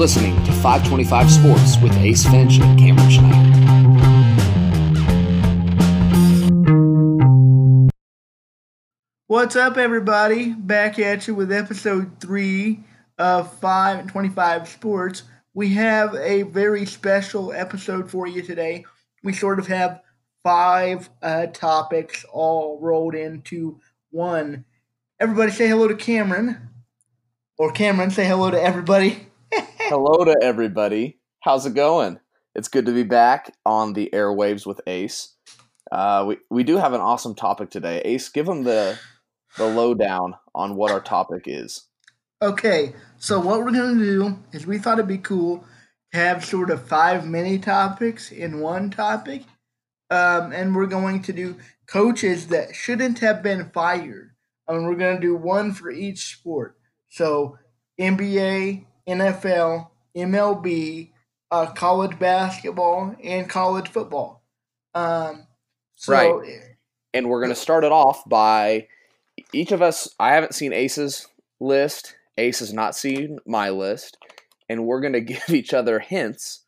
listening to 525 Sports with Ace Finch and Cameron Schneider. What's up, everybody? Back at you with episode three of 525 Sports. We have a very special episode for you today. We sort of have five uh, topics all rolled into one. Everybody say hello to Cameron. Or Cameron, say hello to everybody. Hello to everybody. How's it going? It's good to be back on the airwaves with Ace. Uh, we, we do have an awesome topic today. Ace, give them the, the lowdown on what our topic is. Okay, so what we're to do is we thought it'd be cool to have sort of five mini topics in one topic. Um, and we're going to do coaches that shouldn't have been fired. And we're to do one for each sport. So NBA, NFL, MLB, uh, college basketball, and college football. Um, so, right. And we're going to start it off by each of us. I haven't seen Ace's list. Ace has not seen my list. And we're going to give each other hints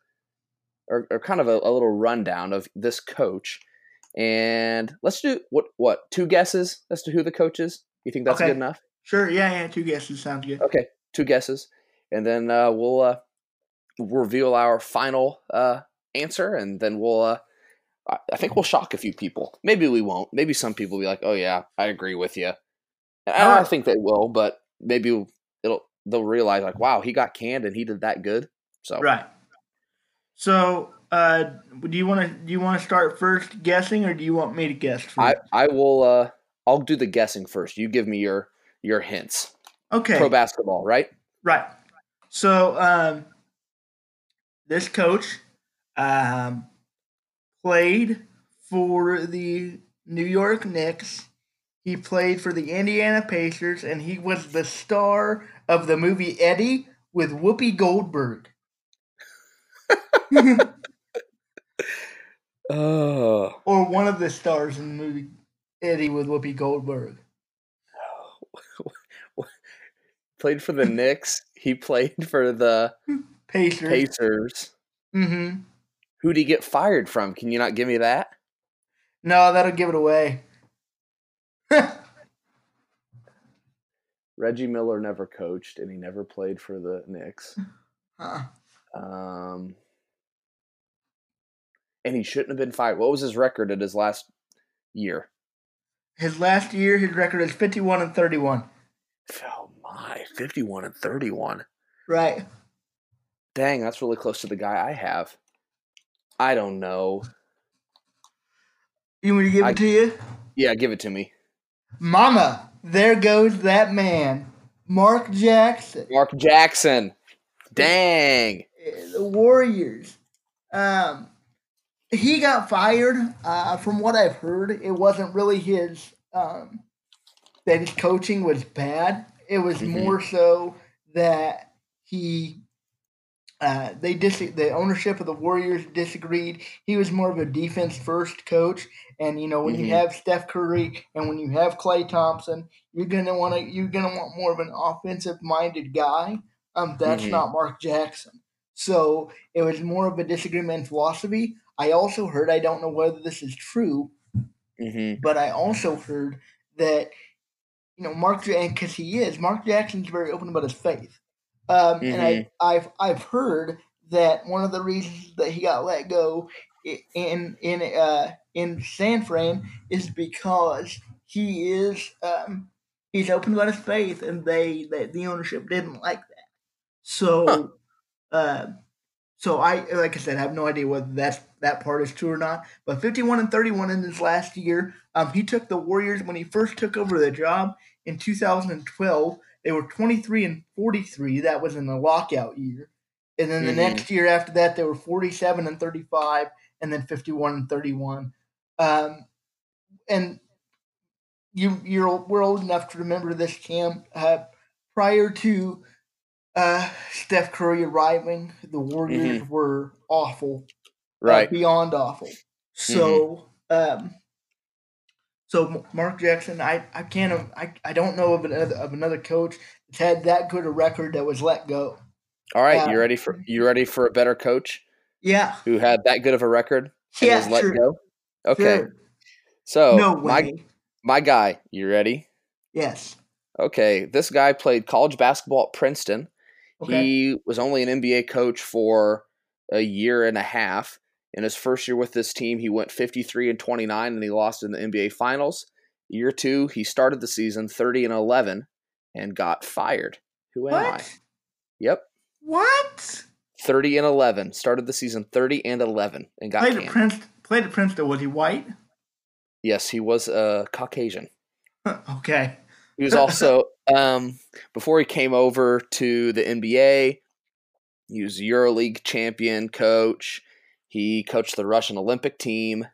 or, or kind of a, a little rundown of this coach. And let's do what what two guesses as to who the coach is. You think that's okay. good enough? Sure. Yeah. Yeah. Two guesses sounds good. Okay. Two guesses, and then uh, we'll uh, reveal our final uh, answer, and then we'll. Uh, I think we'll shock a few people. Maybe we won't. Maybe some people will be like, "Oh yeah, I agree with you." I don't think they will, but maybe it'll they'll realize like, "Wow, he got canned and he did that good." So right. So, uh, do you want to do you want to start first guessing, or do you want me to guess? First? I I will. Uh, I'll do the guessing first. You give me your your hints. Okay. Pro basketball, right? Right. So, um, this coach um, played for the New York Knicks. He played for the Indiana Pacers, and he was the star of the movie Eddie with Whoopi Goldberg. oh. Or one of the stars in the movie Eddie with Whoopi Goldberg. played for the Knicks. He played for the Pacers. Pacers. Mm-hmm. Who'd he get fired from? Can you not give me that? No, that'll give it away. Reggie Miller never coached, and he never played for the Knicks. Huh. Um, and he shouldn't have been fired. What was his record at his last year? His last year, his record is fifty-one and thirty-one. Oh my, fifty-one and thirty-one. Right. Dang, that's really close to the guy I have. I don't know. You want me to give I, it to you? Yeah, give it to me. Mama, there goes that man, Mark Jackson. Mark Jackson. Dang. The Warriors. Um, he got fired. Uh, from what I've heard, it wasn't really his um, that his coaching was bad. It was mm-hmm. more so that he uh, they dis- the ownership of the Warriors disagreed. He was more of a defense first coach, and you know when mm-hmm. you have Steph Curry and when you have Klay Thompson, you're gonna want to you're gonna want more of an offensive minded guy. Um, that's mm-hmm. not Mark Jackson. So it was more of a disagreement in philosophy. I also heard, I don't know whether this is true, mm-hmm. but I also heard that, you know, Mark, and because he is, Mark Jackson's very open about his faith. Um, mm-hmm. And I, mm-hmm. I've, I've heard that one of the reasons that he got let go in in uh, in San Fran is because he is um, he's open about his faith, and they, they the ownership didn't like that. So, huh. uh, so I like I said, I have no idea whether that's that part is true or not. But 51 and 31 in his last year. Um, he took the Warriors when he first took over the job in 2012. They were 23 and 43. That was in the lockout year. And then the mm-hmm. next year after that, they were 47 and 35, and then 51 and 31. Um, and you you're we're old enough to remember this, camp Uh, prior to uh, Steph Curry arriving, the Warriors mm-hmm. were awful right? Beyond awful. So, mm-hmm. um, so Mark Jackson, I, I can't I, I don't know of another of another coach that's had that good a record that was let go. All right, you ready for you ready for a better coach? Yeah. Who had that good of a record and Yeah, was let sure. go? Okay. Sure. So no my my guy, you ready? yes. Okay, this guy played college basketball at Princeton. Okay. He was only an NBA coach for a year and a half. In his first year with this team, he went 53 and 29 and he lost in the NBA finals. Year 2, he started the season 30 and 11 and got fired. Who am I? Yep. What? 30 and 11. Started the season 30 and 11 and got Played at canned. Princeton. Played at Princeton. Was he white? Yes, he was a Caucasian. okay. He was also um, before he came over to the NBA. He was EuroLeague champion coach. He coached the Russian Olympic team.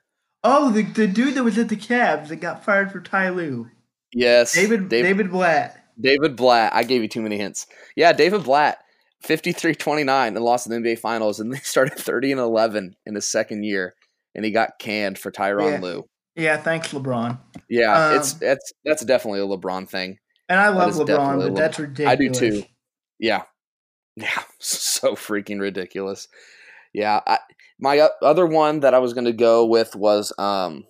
Oh, the, the dude that was at the Cavs that got fired for Ty Lue. Yes, David David, David Blatt. David Blatt. I gave you too many hints. Yeah, David Blatt, 53-29 and lost in the NBA Finals, and they started thirty and eleven in his second year, and he got canned for Tyronn Yeah. Lue. Yeah, thanks LeBron. Yeah, it's Um, that's that's definitely a LeBron thing. And I love LeBron, but Le- that's ridiculous. I do too. Yeah, yeah, so freaking ridiculous. Yeah, I, my other one that I was going to go with was um,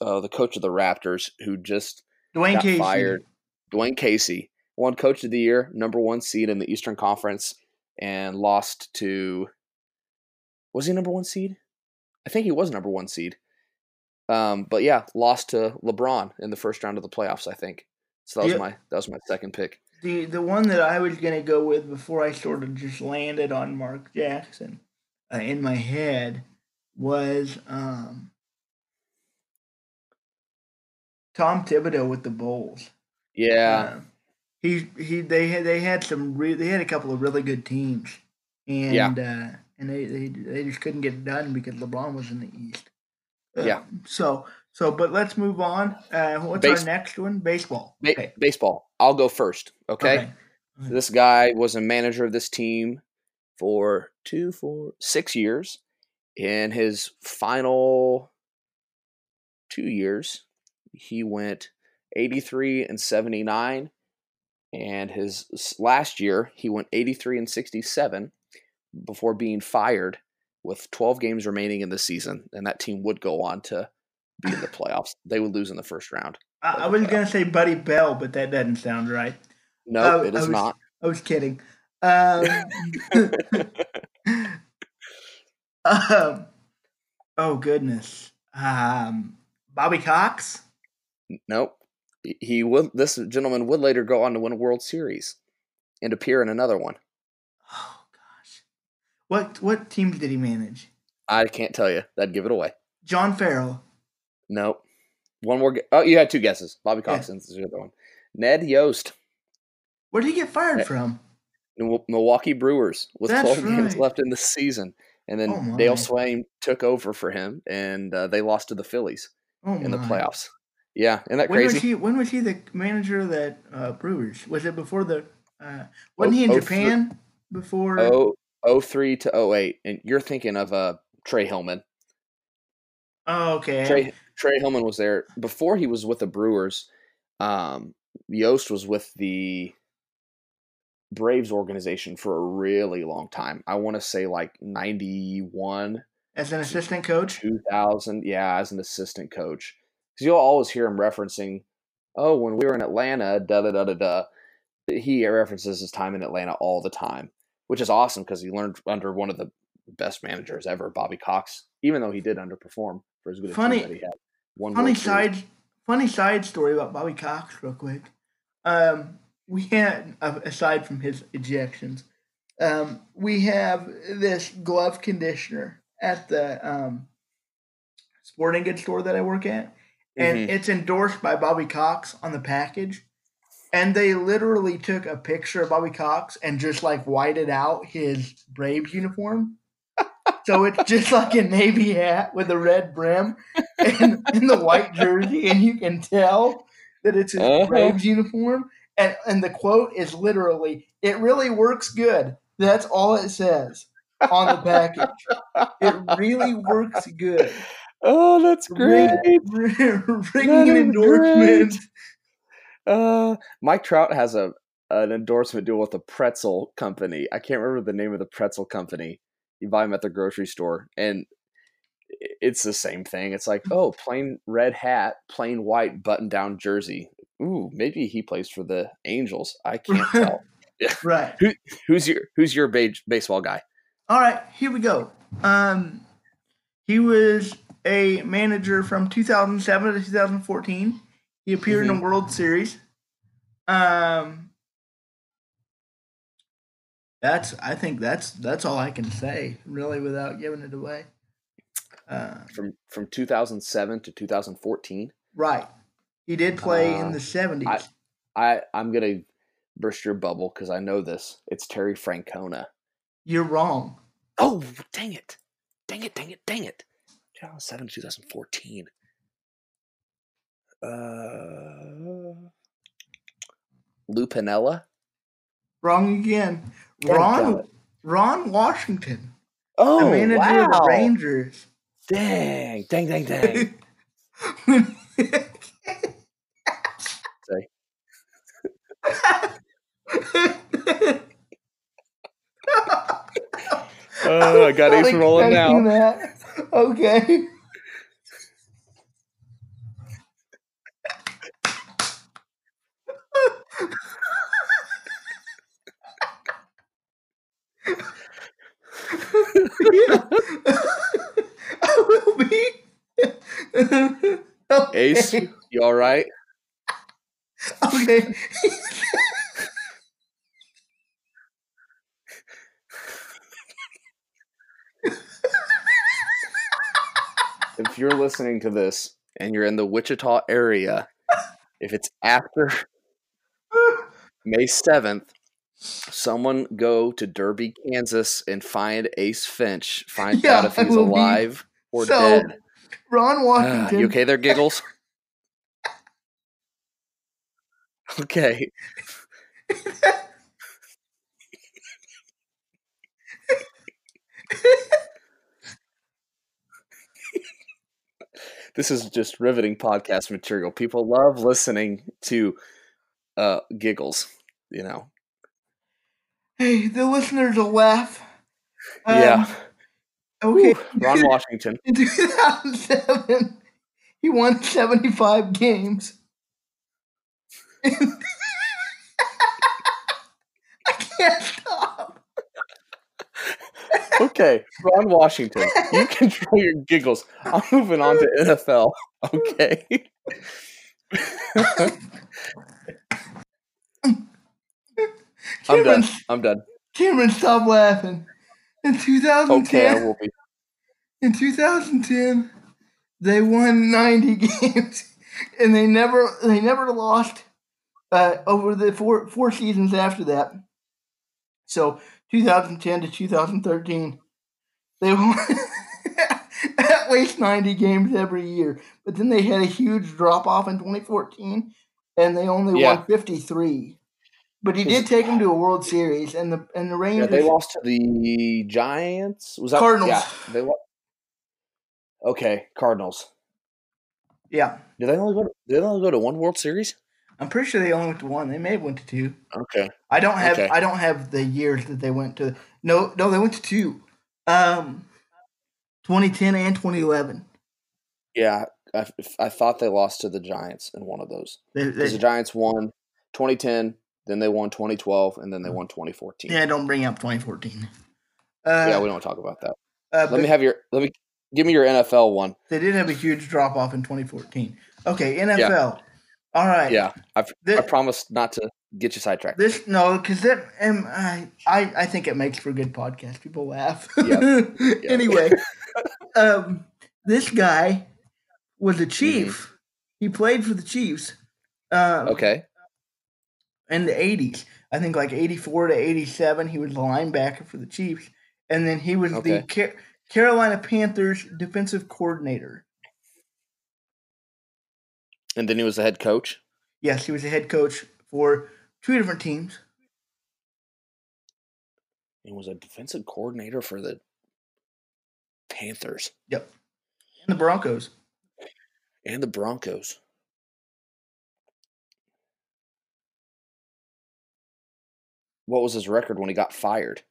uh, the coach of the Raptors who just Dwane got Casey. fired, Dwane Casey, won Coach of the Year, number one seed in the Eastern Conference, and lost to. Was he number one seed? I think he was number one seed. Um, but yeah, lost to LeBron in the first round of the playoffs. I think so. That was my that was my second pick. The the one that I was gonna go with before I sort of just landed on Mark Jackson uh, in my head was um, Tom Thibodeau with the Bulls. Yeah, Uh, he he they had they had some re- they had a couple of really good teams and Yeah. uh, and they, they they just couldn't get it done because LeBron was in the East. Uh, Yeah. So so but let's move on. Uh, what's Base- our next one? Baseball. Ba- Okay. baseball. I'll go first. Okay? Okay. This guy was a manager of this team for two, four, six years. In his final two years, he went 83 and 79. And his last year, he went 83 and 67 before being fired with 12 games remaining in the season. And that team would go on to be in the playoffs. They would lose in the first round. I, I was gonna say Buddy Bell, but that doesn't sound right. No, Oh, it I was- not. I was kidding. Um, um, oh goodness. Um, Bobby Cox. Nope. He- would. This gentleman would later go on to win a World Series and appear in another one. Oh gosh. What what teams did he manage? I can't tell you. That'd give it away. John Farrell. Nope. One more. gu- Oh, you had two guesses. Bobby Yeah. Cox is the other one. Ned Yost, Where did he get fired Eh, from? Mil- Milwaukee Brewers, with That's 12 games left in the season, and then Oh. Dale Sveum took over for him, and uh, they lost to the Phillies Oh in the playoffs. Yeah, isn't that When was crazy? he? When was he the manager of that uh, Brewers? Was it before the? Uh, wasn't he in Oh, oh, Japan before? Oh, 03 to 08, and you're thinking of uh, Trey Hillman. Oh, okay. Trey Trey Hillman was there before he was with the Brewers. Um, Yost was with the Braves organization for a really long time. I want to say like ninety one, As an assistant coach. two thousand. Yeah, as an assistant coach, because you'll always hear him referencing, "Oh, when we were in Atlanta, da da da da da." He references his time in Atlanta all the time, which is awesome because he learned under one of the best managers ever, Bobby Cox. Even though he did underperform for as good a Funny- he had. One Funny side, funny side story about Bobby Cox, real quick. Um, we had aside from his ejections, um, we have this glove conditioner at the um, sporting goods store that I work at, and Mhm. it's endorsed by Bobby Cox on the package. And they literally took a picture of Bobby Cox and just like whited out his Braves uniform. so it's just like a navy hat with a red brim and, and the white jersey, and you can tell that it's his Uh-huh. Braves uniform. And and the quote is literally, "It really works good." That's all it says on the package. It really works good. Oh, that's great. Ring, That ringing is endorsement. Uh, Mike Trout has a an endorsement deal with a pretzel company. I can't remember the name of the pretzel company. You buy them at the grocery store, and it's the same thing. It's like, oh, plain red hat, plain white button down jersey. Ooh, maybe he plays for the Angels. I can't tell. Right. Who, who's your Who's your ba- baseball guy? All right, here we go. Um, he was a manager from 2007 to 2014. He appeared Mhm. in a World Series. Um, that's I think that's that's all I can say really without giving it away. Uh, From from 2007 to 2014. right, he did play in Uh, the 70s. I I'm gonna burst your bubble because I know this. It's Terry Francona. You're wrong. Oh, dang it. Dang it, dang it, dang it. 2007 2014. Uh, Lou Piniella? Wrong again. Ron. Ron Washington, Oh, the manager of the. Rangers. Dang, dang, dang, dang. Say. Oh, I got Ace rolling now. that. Okay. I will be. Okay. Ace, you all right? Okay. If you're listening to this and you're in the Wichita area, if it's after May 7th, someone go to Derby, Kansas and find Ace Finch. Find Yeah, out if he's will be- alive or So, dead. Ron Washington. you okay there, Giggles? okay. This is just riveting podcast material. People love listening to uh, giggles, you know. Hey, the listeners will laugh. Um, yeah. Okay. Whew, Ron Washington. In 2007, he won 75 games can't stop. Okay, Ron Washington. You control your giggles. I'm moving on to NFL. Okay. I'm Cameron, done. I'm done. Cameron, stop laughing. In 2010, Okay, I will be. in 2010, they won 90 games, and they never they never lost uh, over the four four seasons after that. So 2010 to 2013, they won at least 90 games every year. But then they had a huge drop off in 2014, and they only Yeah. won 53. But he did take them to a World Series, and the and the Rangers. Yeah, they lost to the Giants. Was that Cardinals. Yeah, they lo- Okay, Cardinals. yeah, Did they only go? To, did they only go to one World Series? I'm pretty sure they only went to one. They may have went to two. Okay. I don't have Okay. I don't have the years that they went to. No, no, they went to two. Um, 2010 and 2011. Yeah, I, I thought they lost to the Giants in one of those. They, they, the Giants won 2010, then they won 2012, and then they won 2014. yeah, don't bring up 2014. Uh, yeah, we don't talk about that. uh, Let me have your. Let me give me your NFL one. they did have a huge drop off in 2014. Okay, NFL. All right. Yeah, I've, Thi- I promised not to get you sidetracked. This no, because that um, I, I I think it makes for a good podcast. People laugh. Yep. anyway, um, this guy was a chief. He played for the Chiefs. Um, Okay. in the 80s. I think like 84 to 87, he was the linebacker for the Chiefs. And then he was Okay. the Car- Carolina Panthers defensive coordinator. And then he was the head coach. Yes, he was the head coach for two different teams. He was a defensive coordinator for the Panthers Yep. And the Broncos. and the Broncos. what was his record when he got fired?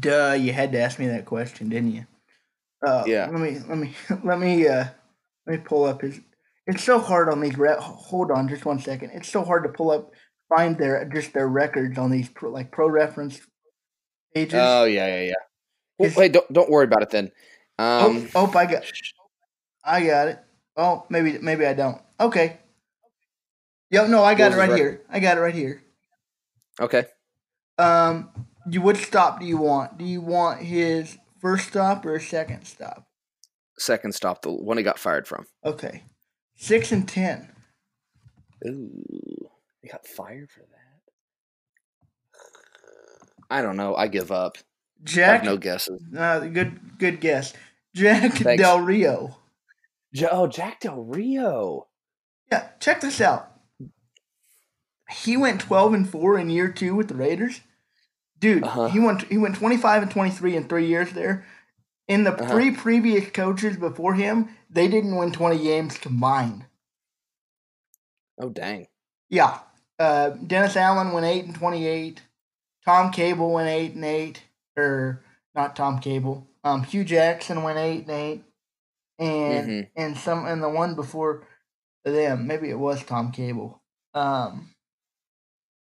Duh, you had to ask me that question, didn't you? Uh, Yeah. Let me let me let me uh let me pull up his. It's so hard on these. Re- hold on, just one second. It's so hard to pull up, find their just their records on these pro, like pro reference pages. Oh yeah, yeah, yeah. Well, wait, don't don't worry about it then. Um, oh, oh, I got, I got it. Oh, maybe maybe I don't. Okay. Yep, no, I got it right here. I got it right here. okay. Um, you which stop do you want? Do you want his first stop or second stop? Second stop, the one he got fired from. Okay, six and ten. Ooh, he got fired for that. I don't know. I give up. I Jack, have no guesses. uh, good good guess. Jack Thanks. Del Rio. Oh, Jack Del Rio. Yeah, check this out. He went twelve and four in year two with the Raiders. Dude, Uh-huh. he went he went twenty five and twenty three in three years there. In the Uh-huh. three previous coaches before him, they didn't win twenty games combined. Oh, dang. Yeah. Uh, Dennis Allen went eight and twenty eight. Tom Cable went eight and eight. Or not Tom Cable. Um, Hue Jackson went eight and eight. And Mhm. and some and the one before them, maybe it was Tom Cable. Um,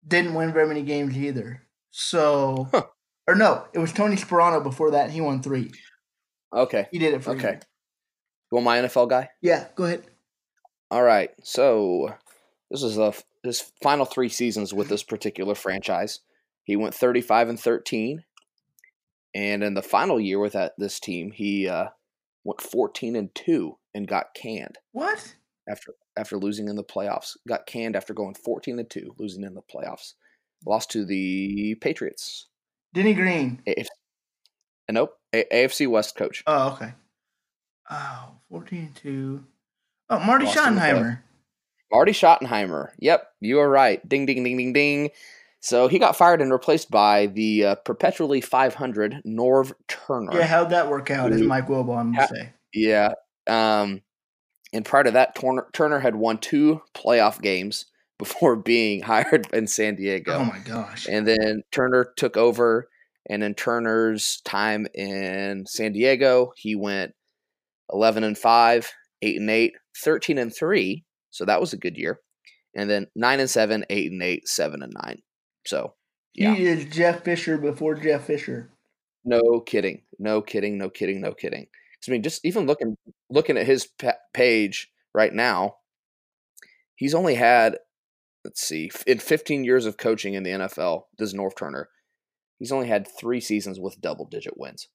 didn't win very many games either. So Huh. or no, it was Tony Sparano before that. And he won three. Okay. He did it for Okay. you. You want my NFL guy? Yeah, go ahead. All right. So this is the his final three seasons with this particular franchise. He went 35 and 13, and in the final year with that this team, he uh, went 14 and two and got canned What? after after losing in the playoffs. Got canned after going 14 and two, losing in the playoffs. Lost to the Patriots. Denny Green. AFC, nope, A- AFC West coach. Oh, okay. Oh, 14 and 2. Oh, Marty Lost in the Schottenheimer. Marty Schottenheimer. Yep, you are right. Ding, ding, ding, ding, ding. So he got fired and replaced by the uh, perpetually 500 Norv Turner. Yeah, how'd that work out, as Mike Wilbon Ha- would say? Yeah. Um, and prior to that, Turner, Turner had won two playoff games before being hired in San Diego. Oh, my gosh. And then Turner took over, and in Turner's time in San Diego, he went 11 and 5, 8 and 8, 13 and 3. So that was a good year. And then 9 and 7, 8 and 8, 7 and 9. So, yeah. He is Jeff Fisher before Jeff Fisher. No kidding. No kidding. No kidding. No kidding. I mean, just even looking looking at his page right now, he's only had let's see, in 15 years of coaching in the NFL, this is Norv Turner. He's only had three seasons with double digit wins.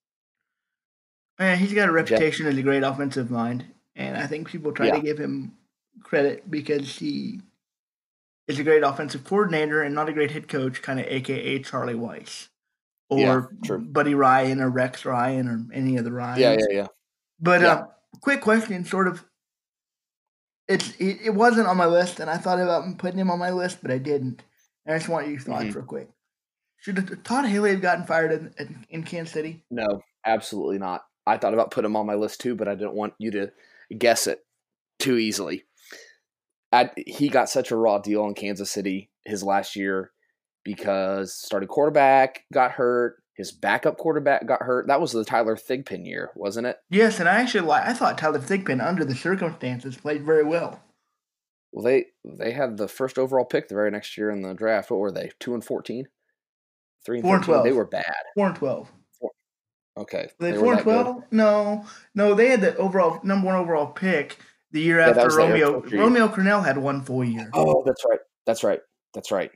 Man, he's got a reputation as a great offensive mind, and I think people try Yeah. to give him credit because he is a great offensive coordinator and not a great head coach, kind of AKA Charlie Weis or Yeah. Buddy Ryan or Rex Ryan or any of the Ryans. Yeah, yeah, yeah. But Yeah. uh, quick question, sort of. It's it, it wasn't on my list, and I thought about putting him on my list, but I didn't. And I just want your thoughts Mhm. real quick. Should Todd Haley have gotten fired in, in, in Kansas City? No, absolutely not. I thought about putting him on my list too, but I didn't want you to guess it too easily. I, he got such a raw deal in Kansas City his last year because starting quarterback got hurt, his backup quarterback got hurt. That was the Tyler Thigpen year, wasn't it? Yes, and I actually like. I thought Tyler Thigpen, under the circumstances, played very well. Well, they they had the first overall pick the very next year in the draft. What were they? Two and fourteen, three and Four and twelve. They were bad. Four and twelve. Four. Okay, Were they, were four and that good? twelve? No, no. They had the overall number one overall pick the year Yeah, after was the Eric Romeo. Year. Romeo Crennel had one full year. Oh, that's right. That's right. That's right.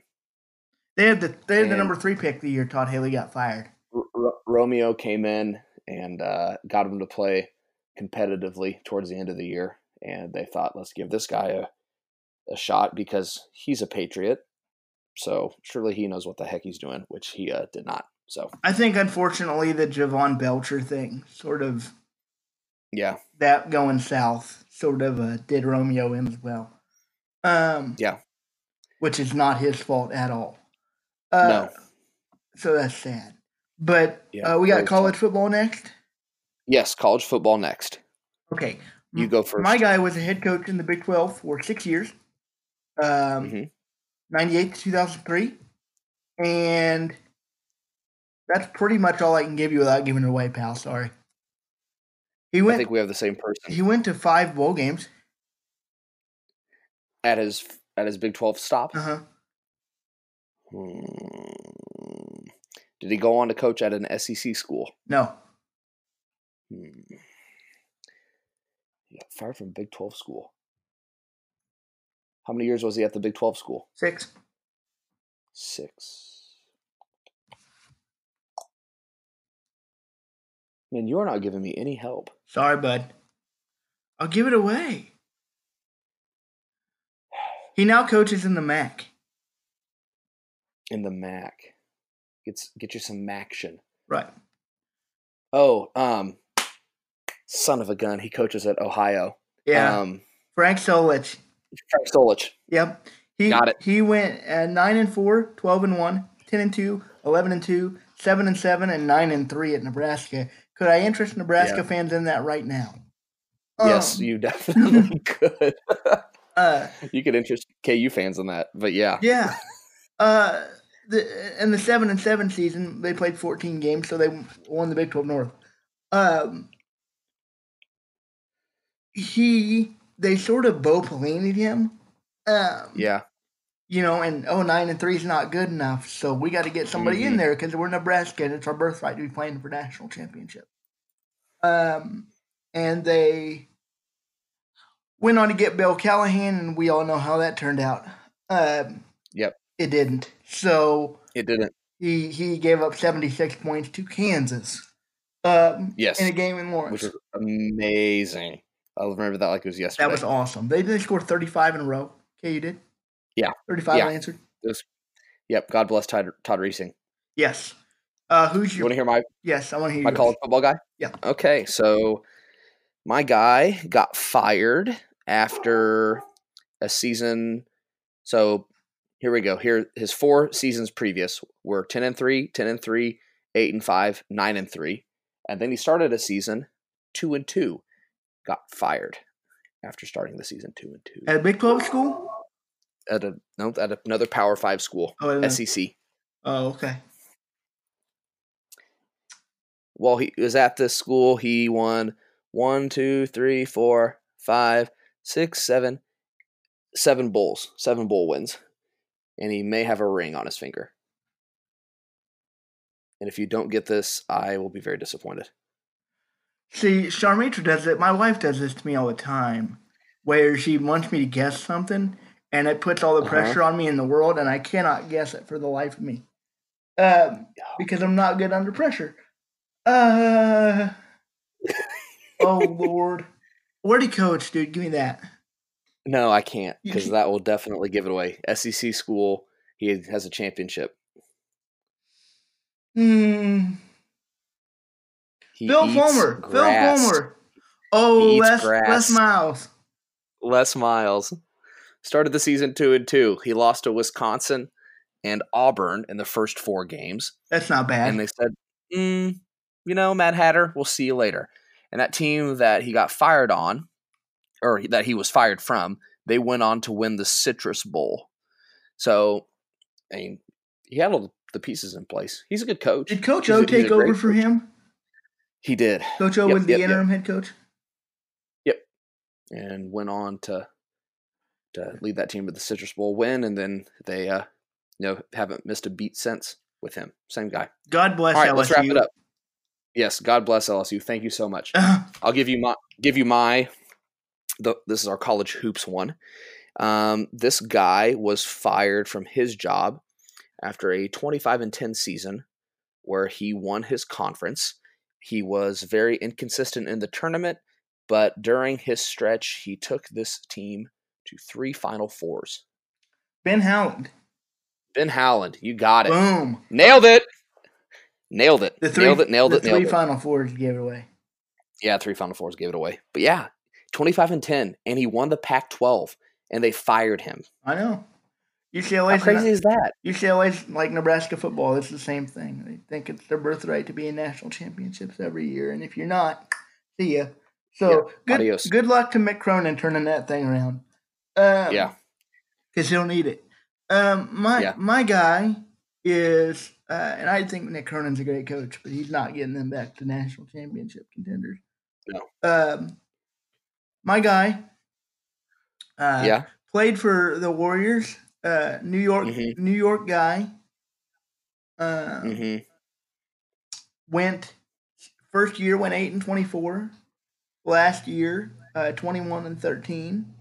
They had the they had the number three pick the year Todd Haley got fired. R- R- Romeo came in and uh, got him to play competitively towards the end of the year, and they thought, let's give this guy a, a shot because he's a patriot. So surely he knows what the heck he's doing, which he uh, did not. So I think unfortunately the Jovan Belcher thing sort of yeah, that going south sort of uh, did Romeo in as well. Um, Yeah. which is not his fault at all. Uh, no, so that's sad. But Yeah, uh, we got college football next. yes, college football next. Okay, You go first. My guy was a head coach in the Big Twelve for six years. Um, Mhm. 98 to 2003. And that's pretty much all I can give you without giving it away, pal. Sorry. He went. I think we have the same person he went to five bowl games. at his at his Big Twelve stop. Uh huh. Hmm. Did he go on to coach at an SEC school? No, Hmm. He got fired from Big Twelve school. How many years was he at the Big Twelve school? six. Six. Man, you are not giving me any help. Sorry, bud. I'll give it away. He now coaches in the MAC. In the Mac. Gets get you some action. Right. Oh, um son of a gun. He coaches at Ohio. Yeah. Um Frank Solich. Frank Solich. Yep. He Got it. He went uh, 9 and 4, 12 and 1, 10 and 2, 11 and 2, 7 and 7 and 9 and 3 at Nebraska. Could I interest Nebraska Yeah. fans in that right now? yes, Um, you definitely could. uh you could interest KU fans in that. But yeah. yeah. Uh the in the 7 and 7 season, they played 14 games so they won the Big 12 North. Um he they sort of Bo Pelini'd him. Um, Yeah. you know, and oh nine and three is not good enough. So we got to get somebody in Mhm. there because we're Nebraska and it's our birthright to be playing for national championship. Um, and they went on to get Bill Callahan, and we all know how that turned out. Um, Yep. it didn't. So It didn't. he he gave up seventy six points to Kansas. Um, Yes. in a game in Lawrence. Which was amazing. I'll remember that like it was yesterday. that was awesome. They didn't score thirty five in a row. Okay, you did. Yeah. thirty five Yeah. answered. Yep. God bless Todd, Todd Reesing. Yes. Uh, who's You want to hear my yes, I want to hear my yours. college football guy? Yeah. Okay, so my guy got fired after a season. So here we go. Here his four seasons previous were 10 and 3, 10 and 3, 8 and 5, 9 and 3. And then he started a season 2 and 2. Got fired after starting the season 2 and 2. At a Big 12 school? At a no, at another Power 5 school, Oh, SEC. oh, okay. while he was at this school, he won one, two, three, four, five, six, seven, seven bowls, seven bowl wins, and he may have a ring on his finger. And if you don't get this, I will be very disappointed. See, Charmitra does it. My wife does this to me all the time, where she wants me to guess something, and it puts all the Uh-huh. pressure on me in the world, and I cannot guess it for the life of me, um, because I'm not good under pressure. Uh, oh Lord, he coach, dude? Give me that. No, I can't because that will definitely give it away. SEC school, he has a championship. Hmm. He Phil Fulmer. grass. Phil Fulmer. Oh, Les, Les. Miles. Les Miles started the season two and two. He lost to Wisconsin and Auburn in the first four games. That's not bad. and they said, mm, you know, Mad Hatter, we'll see you later. And that team that he got fired on, or that he was fired from, they went on to win the Citrus Bowl. So, I mean, he had all the pieces in place. He's a good coach. Did Coach He's O a- take over great for him? He did, Coach O Yep, was the yep, yep. interim head coach. Yep, and went on to to lead that team to the Citrus Bowl win, and then they, uh, you know, haven't missed a beat since with him. Same guy. God bless All right, LSU. let's wrap it up. Yes, God bless LSU. Thank you so much. I'll give you my give you my. The, this is our college hoops one. Um, this guy was fired from his job after a 25 and 10 season where he won his conference. He was very inconsistent in the tournament, but during his stretch, he took this team to three Final Fours. ben Howland. Ben Howland, you got it. Boom. Nailed it. Nailed it. The three, nailed it. Nailed it. Nailed three it. Final Fours gave it away. Yeah, three Final Fours gave it away. But yeah, 25 and 10, and he won the Pac 12, and they fired him. I know. How UCLA's crazy is that? UCLA's like Nebraska football. It's the same thing. They think it's their birthright to be in national championships every year, and if you're not, see ya. So good, adios. good luck to Mick Cronin turning that thing around. Um, Yeah. because he'll need it. Um, my yeah. my guy is, uh, and I think Mick Cronin's a great coach, but he's not getting them back to national championship contenders. No. Um, my guy. Uh, yeah. Played for the Warriors. Uh, New York, mm-hmm. New York guy. Uh, mm-hmm. Went first year went eight and twenty four. Last year, uh, twenty one and thirteen,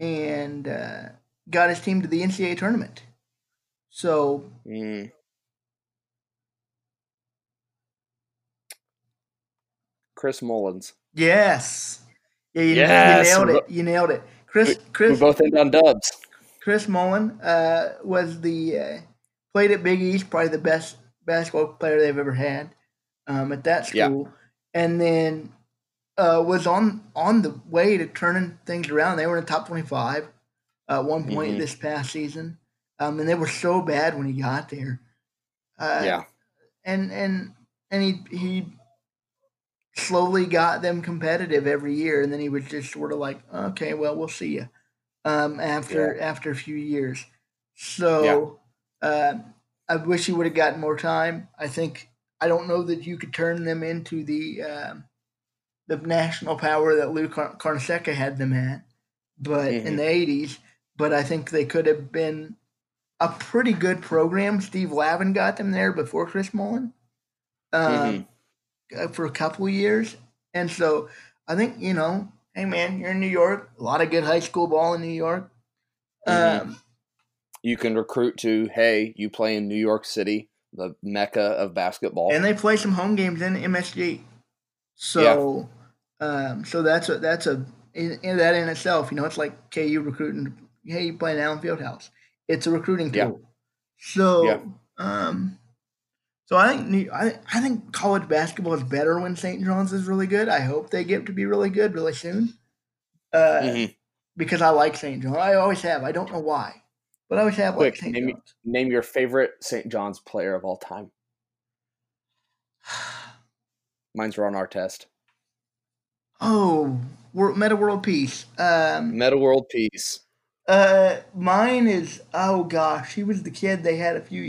and uh, got his team to the NCAA tournament. So. Mm. Chris Mullins. Yes. Yeah, you, yes. you nailed it. You nailed it. Chris. Chris. We both end on dubs. Chris Mullin uh, was the uh, played at Big East, probably the best basketball player they've ever had um, at that school, yeah. and then uh, was on on the way to turning things around. They were in the top twenty five at one point mm-hmm. this past season, um, and they were so bad when he got there. Uh, yeah, and and and he he slowly got them competitive every year, and then he was just sort of like, okay, well, we'll see you um, after yeah. after a few years. So yeah. uh, I wish he would have gotten more time. I think I don't know that you could turn them into the uh, the national power that Lou Car- Carnesecca had them at, but mm-hmm. in the '80s. But I think they could have been a pretty good program. Steve Lavin got them there before Chris Mullin. Um, mm-hmm uh, for a couple years. And so I think, you know, hey man, you're in New York, a lot of good high school ball in New York. Mm-hmm. Um, you can recruit to, hey, you play in New York City, the mecca of basketball. And they play some home games in MSG. So yeah. um, so that's a that's a in, in, that in itself, you know, it's like KU recruiting hey, you play in Allen Fieldhouse. It's a recruiting tool. Yeah. So yeah. um so I think I, I think college basketball is better when St. John's is really good. I hope they get to be really good really soon. Uh, mm-hmm. Because I like St. John's. I always have. I don't know why, but I always have Quick, like St. Name, John's. Name your favorite St. John's player of all time. Mine's Ron Artest. Oh, Metta World Peace. Um, Metta World Peace. Uh, mine is oh gosh, he was the kid they had a few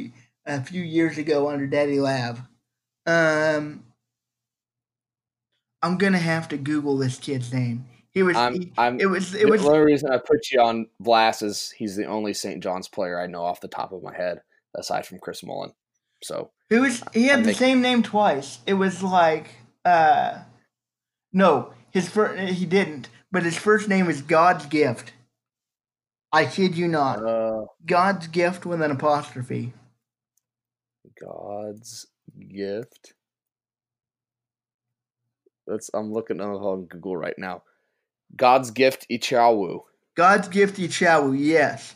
a few years ago under Daddy Lab. Um, I'm gonna have to Google this kid's name. He was. I'm, he, I'm, it was. It was. The only reason I put you on blast is he's the only St. John's player I know off the top of my head, aside from Chris Mullin. So it was. He had I'm the making, same name twice. It was like. uh No, his first. He didn't. But his first name is God's Gift. I kid you not. Uh, God's Gift with an apostrophe. God's gift. That's I'm looking on Google right now. God's gift Achiuwa. God's gift Achiuwa, yes.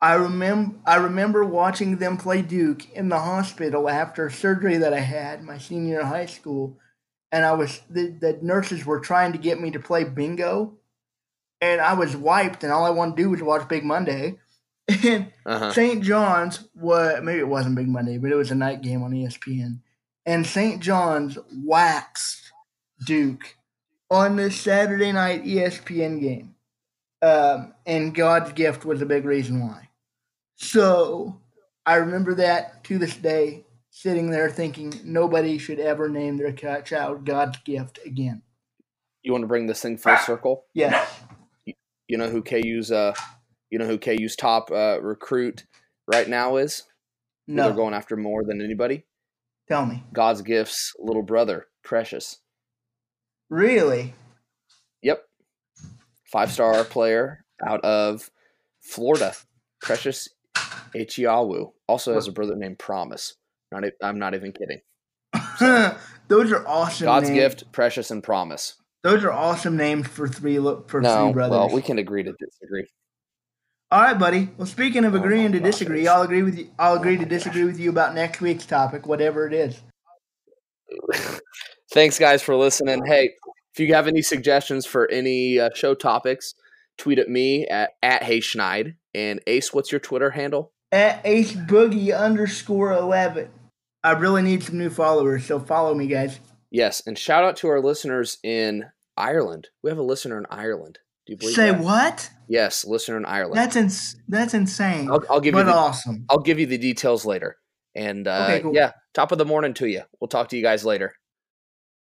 I remember I remember watching them play Duke in the hospital after surgery that I had my senior of high school, and I was the, the nurses were trying to get me to play bingo, and I was wiped, and all I wanted to do was watch Big Monday. And uh-huh. St. John's was maybe it wasn't Big Monday, but it was a night game on ESPN. And St. John's waxed Duke on the Saturday night ESPN game. Um, and God's gift was a big reason why. So I remember that to this day, sitting there thinking nobody should ever name their child God's gift again. You want to bring this thing full circle? Yes. You know who KU's uh, you know who KU's top uh, recruit right now is? No. They're going after more than anybody. Tell me. God's gifts, little brother, Precious. Really? Yep. Five star player out of Florida. Precious Achiuwa also has a brother named Promise. Not, I'm not even kidding. So, Those are awesome. God's names. gift, Precious, and Promise. Those are awesome names for three for no, three brothers. Well, we can agree to disagree. All right, buddy. Well, speaking of agreeing to disagree, I'll agree with you. I'll agree to disagree with you about next week's topic, whatever it is. Thanks, guys, for listening. Hey, if you have any suggestions for any uh, show topics, tweet at me at at Hayschneid. And Ace, what's your Twitter handle? At Ace Boogie underscore eleven. I really need some new followers, so follow me, guys. Yes, and shout out to our listeners in Ireland. We have a listener in Ireland. Do you believe Say that? what? Yes, listener in Ireland. That's ins- that's insane. I'll, I'll give you but the, awesome. I'll give you the details later. And uh, Okay, cool. yeah, top of the morning to you. We'll talk to you guys later.